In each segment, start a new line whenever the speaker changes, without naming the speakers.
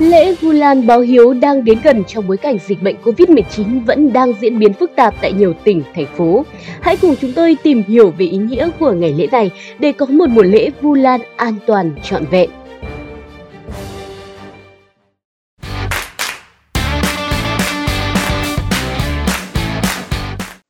Lễ Vu Lan báo hiếu đang đến gần trong bối cảnh dịch bệnh Covid-19 vẫn đang diễn biến phức tạp tại nhiều tỉnh, thành phố. Hãy cùng chúng tôi tìm hiểu về ý nghĩa của ngày lễ này để có một mùa lễ Vu Lan an toàn trọn vẹn.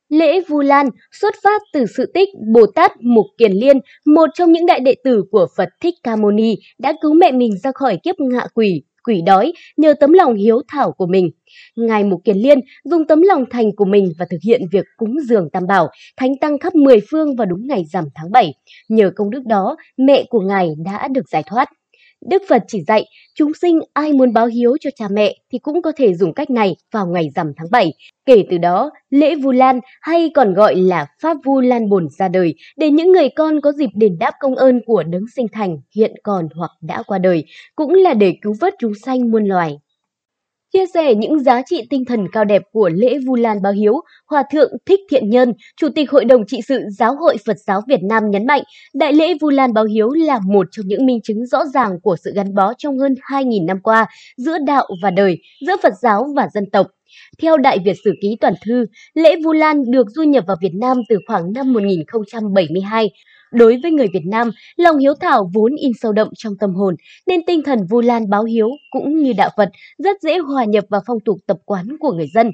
Lễ Vu Lan xuất phát từ sự tích Bồ Tát Mục Kiền Liên, một trong những đại đệ tử của Phật Thích Ca Mâu Ni, đã cứu mẹ mình ra khỏi kiếp ngạ quỷ quỷ đói nhờ tấm lòng hiếu thảo của mình. Ngài Mục Kiền Liên dùng tấm lòng thành của mình và thực hiện việc cúng dường tam bảo, thánh tăng khắp mười phương vào đúng ngày rằm tháng 7. Nhờ công đức đó, mẹ của Ngài đã được giải thoát. Đức Phật chỉ dạy, chúng sinh ai muốn báo hiếu cho cha mẹ thì cũng có thể dùng cách này vào ngày rằm tháng 7. Kể từ đó, lễ Vu Lan hay còn gọi là Pháp Vu Lan Bồn ra đời để những người con có dịp đền đáp công ơn của đấng sinh thành hiện còn hoặc đã qua đời, cũng là để cứu vớt chúng sanh muôn loài. Chia sẻ những giá trị tinh thần cao đẹp của lễ Vu Lan báo hiếu, Hòa thượng Thích Thiện Nhân, Chủ tịch Hội đồng trị sự Giáo hội Phật giáo Việt Nam nhấn mạnh, đại lễ Vu Lan báo hiếu là một trong những minh chứng rõ ràng của sự gắn bó trong hơn 2.000 năm qua giữa đạo và đời, giữa Phật giáo và dân tộc. Theo Đại Việt Sử Ký Toàn Thư, lễ Vu Lan được du nhập vào Việt Nam từ khoảng năm 1072. Đối với người Việt Nam, lòng hiếu thảo vốn in sâu đậm trong tâm hồn, nên tinh thần Vu Lan báo hiếu cũng như đạo Phật rất dễ hòa nhập vào phong tục tập quán của người dân.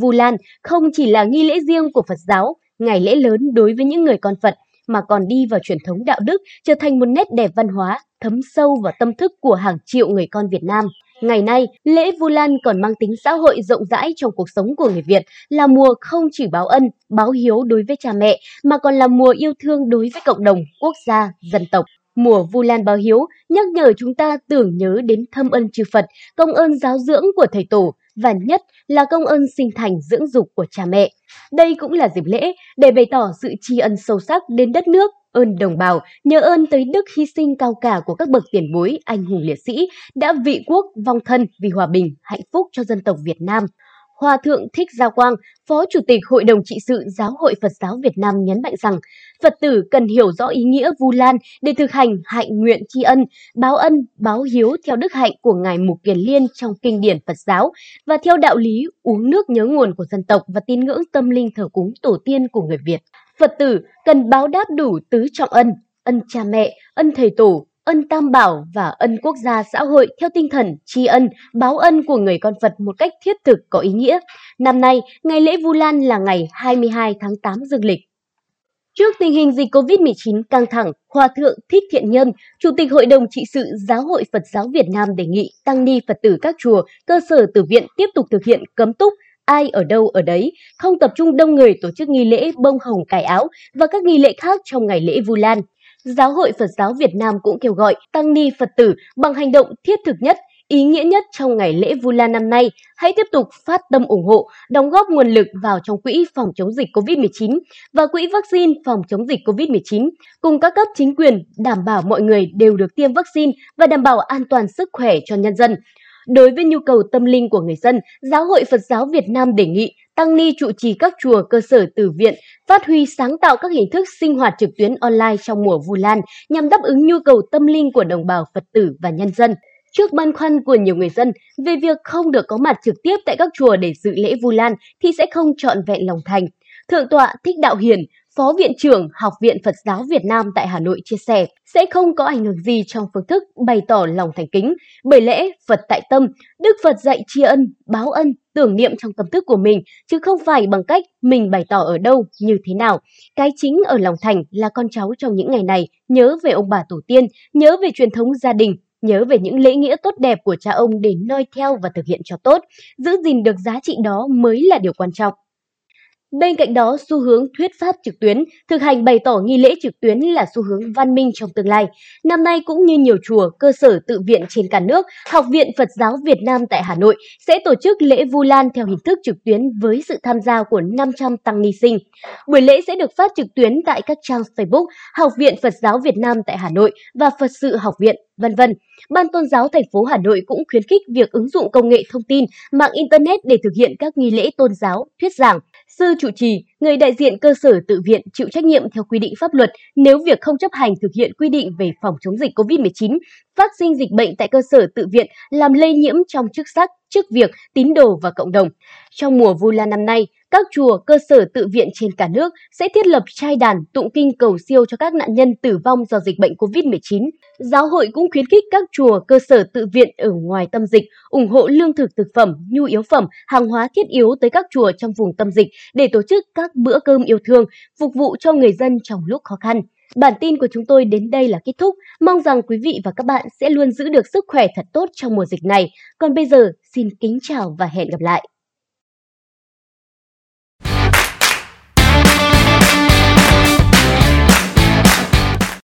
Vu Lan không chỉ là nghi lễ riêng của Phật giáo, ngày lễ lớn đối với những người con Phật, mà còn đi vào truyền thống đạo đức, trở thành một nét đẹp văn hóa, thấm sâu vào tâm thức của hàng triệu người con Việt Nam. Ngày nay, lễ Vu Lan còn mang tính xã hội rộng rãi trong cuộc sống của người Việt, là mùa không chỉ báo ân, báo hiếu đối với cha mẹ, mà còn là mùa yêu thương đối với cộng đồng, quốc gia, dân tộc. Mùa Vu Lan báo hiếu nhắc nhở chúng ta tưởng nhớ đến thâm ân chư Phật, công ơn giáo dưỡng của thầy tổ và nhất là công ơn sinh thành dưỡng dục của cha mẹ. Đây cũng là dịp lễ để bày tỏ sự tri ân sâu sắc đến đất nước, ơn đồng bào, nhớ ơn tới đức hy sinh cao cả của các bậc tiền bối, anh hùng liệt sĩ đã vị quốc vong thân vì hòa bình, hạnh phúc cho dân tộc Việt Nam. Hòa Thượng Thích Gia Quang, Phó Chủ tịch Hội đồng trị sự Giáo hội Phật giáo Việt Nam nhấn mạnh rằng, Phật tử cần hiểu rõ ý nghĩa Vu Lan để thực hành hạnh nguyện tri ân, báo ân, báo hiếu theo đức hạnh của Ngài Mục Kiền Liên trong kinh điển Phật giáo và theo đạo lý uống nước nhớ nguồn của dân tộc và tín ngưỡng tâm linh thờ cúng tổ tiên của người Việt. Phật tử cần báo đáp đủ tứ trọng ân, ân cha mẹ, ân thầy tổ, ân tam bảo và ân quốc gia xã hội theo tinh thần tri ân, báo ân của người con Phật một cách thiết thực có ý nghĩa. Năm nay, ngày lễ Vu Lan là ngày 22 tháng 8 dương lịch. Trước tình hình dịch COVID-19 căng thẳng, Hòa Thượng Thích Thiện Nhân, Chủ tịch Hội đồng trị sự Giáo hội Phật giáo Việt Nam đề nghị tăng ni Phật tử các chùa, cơ sở tử viện tiếp tục thực hiện cấm túc, ai ở đâu ở đấy, không tập trung đông người tổ chức nghi lễ bông hồng cải áo và các nghi lễ khác trong ngày lễ Vu Lan. Giáo hội Phật giáo Việt Nam cũng kêu gọi tăng ni Phật tử bằng hành động thiết thực nhất, ý nghĩa nhất trong ngày lễ Vu Lan năm nay, hãy tiếp tục phát tâm ủng hộ, đóng góp nguồn lực vào trong quỹ phòng chống dịch COVID-19 và quỹ vaccine phòng chống dịch COVID-19, cùng các cấp chính quyền đảm bảo mọi người đều được tiêm vaccine và đảm bảo an toàn sức khỏe cho nhân dân. Đối với nhu cầu tâm linh của người dân, Giáo hội Phật giáo Việt Nam đề nghị tăng ni trụ trì các chùa cơ sở tử viện phát huy sáng tạo các hình thức sinh hoạt trực tuyến online trong mùa Vu Lan nhằm đáp ứng nhu cầu tâm linh của đồng bào Phật tử và nhân dân. Trước băn khoăn của nhiều người dân về việc không được có mặt trực tiếp tại các chùa để dự lễ Vu Lan thì sẽ không trọn vẹn lòng thành. Thượng tọa Thích Đạo Hiền, Phó Viện trưởng Học viện Phật giáo Việt Nam tại Hà Nội chia sẻ sẽ không có ảnh hưởng gì trong phương thức bày tỏ lòng thành kính, bởi lẽ Phật tại tâm, Đức Phật dạy tri ân, báo ân, tưởng niệm trong tâm thức của mình, chứ không phải bằng cách mình bày tỏ ở đâu, như thế nào. Cái chính ở lòng thành là con cháu trong những ngày này nhớ về ông bà tổ tiên, nhớ về truyền thống gia đình, nhớ về những lễ nghĩa tốt đẹp của cha ông để noi theo và thực hiện cho tốt. Giữ gìn được giá trị đó mới là điều quan trọng. Bên cạnh đó, xu hướng thuyết pháp trực tuyến, thực hành bày tỏ nghi lễ trực tuyến là xu hướng văn minh trong tương lai. Năm nay cũng như nhiều chùa, cơ sở tự viện trên cả nước, Học viện Phật giáo Việt Nam tại Hà Nội sẽ tổ chức lễ Vu Lan theo hình thức trực tuyến với sự tham gia của 500 tăng ni sinh. Buổi lễ sẽ được phát trực tuyến tại các trang Facebook Học viện Phật giáo Việt Nam tại Hà Nội và Phật sự Học viện vân vân. Ban tôn giáo thành phố Hà Nội cũng khuyến khích việc ứng dụng công nghệ thông tin, mạng internet để thực hiện các nghi lễ tôn giáo, thuyết giảng. Sư trụ trì, người đại diện cơ sở tự viện chịu trách nhiệm theo quy định pháp luật nếu việc không chấp hành thực hiện quy định về phòng chống dịch COVID-19, phát sinh dịch bệnh tại cơ sở tự viện làm lây nhiễm trong chức sắc, chức việc, tín đồ và cộng đồng. Trong mùa Vu Lan năm nay, các chùa, cơ sở tự viện trên cả nước sẽ thiết lập trai đàn tụng kinh cầu siêu cho các nạn nhân tử vong do dịch bệnh COVID-19. Giáo hội cũng khuyến khích các chùa, cơ sở tự viện ở ngoài tâm dịch ủng hộ lương thực thực phẩm, nhu yếu phẩm, hàng hóa thiết yếu tới các chùa trong vùng tâm dịch để tổ chức các các bữa cơm yêu thương, phục vụ cho người dân trong lúc khó khăn. Bản tin của chúng tôi đến đây là kết thúc. Mong rằng quý vị và các bạn sẽ luôn giữ được sức khỏe thật tốt trong mùa dịch này. Còn bây giờ, xin kính chào và hẹn gặp lại.